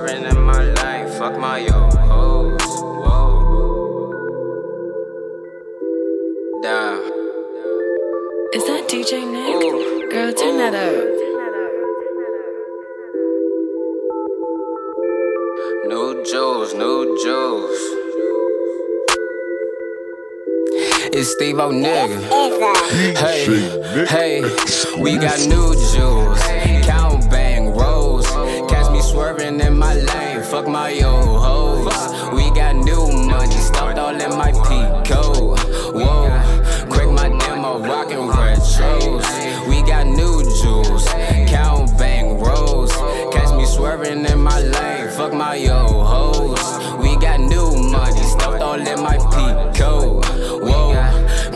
swerving in my life. Fuck my old hoes. Whoa. Down. Is that DJ Nick? Girl, turn that up. No Joes, no Joes. It's Tevo nigga. Hey, hey, we got new jewels. Count swerving in my lane. Fuck my old hoes. We got new money. Stuffed all in my Pico. Whoa, crack my demo, rockin' retros. We got new jewels. Count bang rolls. Catch me swerving in my lane. Fuck my old hoes. We got new money. Stuffed all in my Pico. Whoa,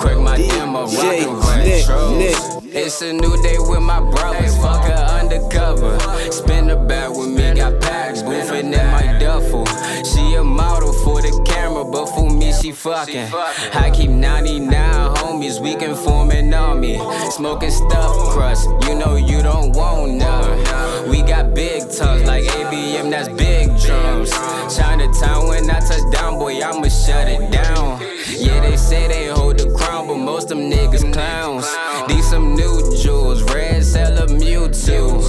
crack my demo, rockin' retros. It's a new day with my brothers. Fuck her undercover. Spin the bag with me, got packs, boofing in my duffel. She a model for the camera, but for me, she fucking. I keep 99 homies, we can form an army. Smoking stuff crust, you know you don't want none. We got big tongues like ABM, that's big drums. Chinatown, when I touch down, boy, I'ma shut it down. Yeah, they say they hold the crown, but most of them niggas clowns. These some new jewels, red seller Mewtwo.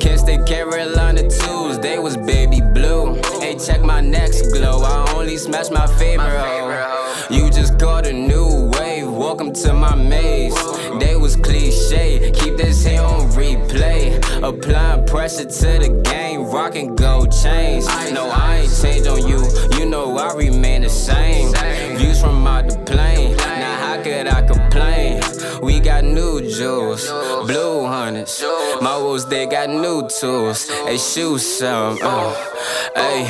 Kissed the Carolina twos, they was baby blue. Hey, check my next glow, I only smash my favorite hoe. You just caught a new wave, welcome to my maze. They was cliche, keep this here on replay. Applying pressure to the game, rocking gold chains. No, I ain't changed on you, you know I remain the same. Views from out the plane, now how could I complain? We got new jewels, blue hundreds. My wolves, they got new tools. They shoot some. Uh. Hey,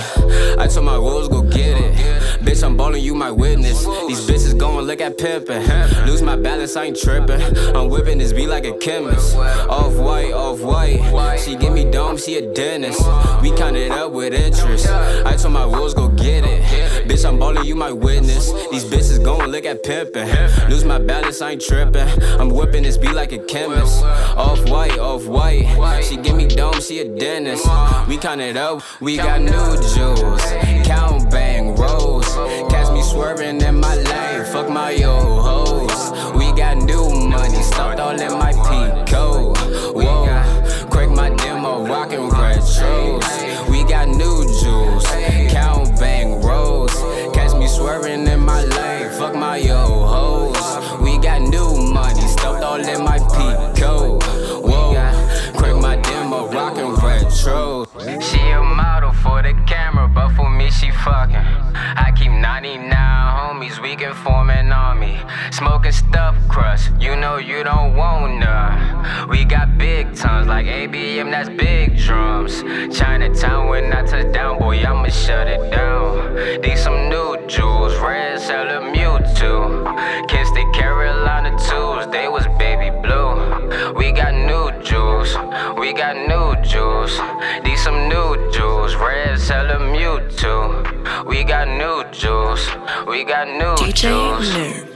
I told my wolves go get it. Bitch, I'm ballin', you my witness. These bitches gon' look at pimpin'. Lose my balance, I ain't trippin'. I'm whippin' this beat like a chemist. Off white, off white. She give me dome, she a dentist. We count it up with interest. I told my wolves go get it. Bitch, I'm ballin', you my witness. These bitches gon' look at pimpin'. Lose my balance, I ain't trippin'. I'm whippin' this beat like a chemist. Off white, off white. She give me dome, she a dentist. We count it up, we got new jewels. Count bang rolls. Catch me swerving in my lane. Fuck my old hoes. We got new money, stuffed all in my Pico. Whoa, crack my demo, rockin' retros. We got new jewels. Count bang rolls. Catch me swerving in my lane. Fuck my old hoes. We got new money, stuffed all in my homies, we can form an army. Smoking stuff crust, you know you don't want none. We got big tongues like ABM, that's big drums. Chinatown, when I touch down, boy, I'ma shut it down. These some got new jewels, we got new jewels. These some new jewels, red seller Mewtwo. We got new jewels, we got new DJ jewels. Nick.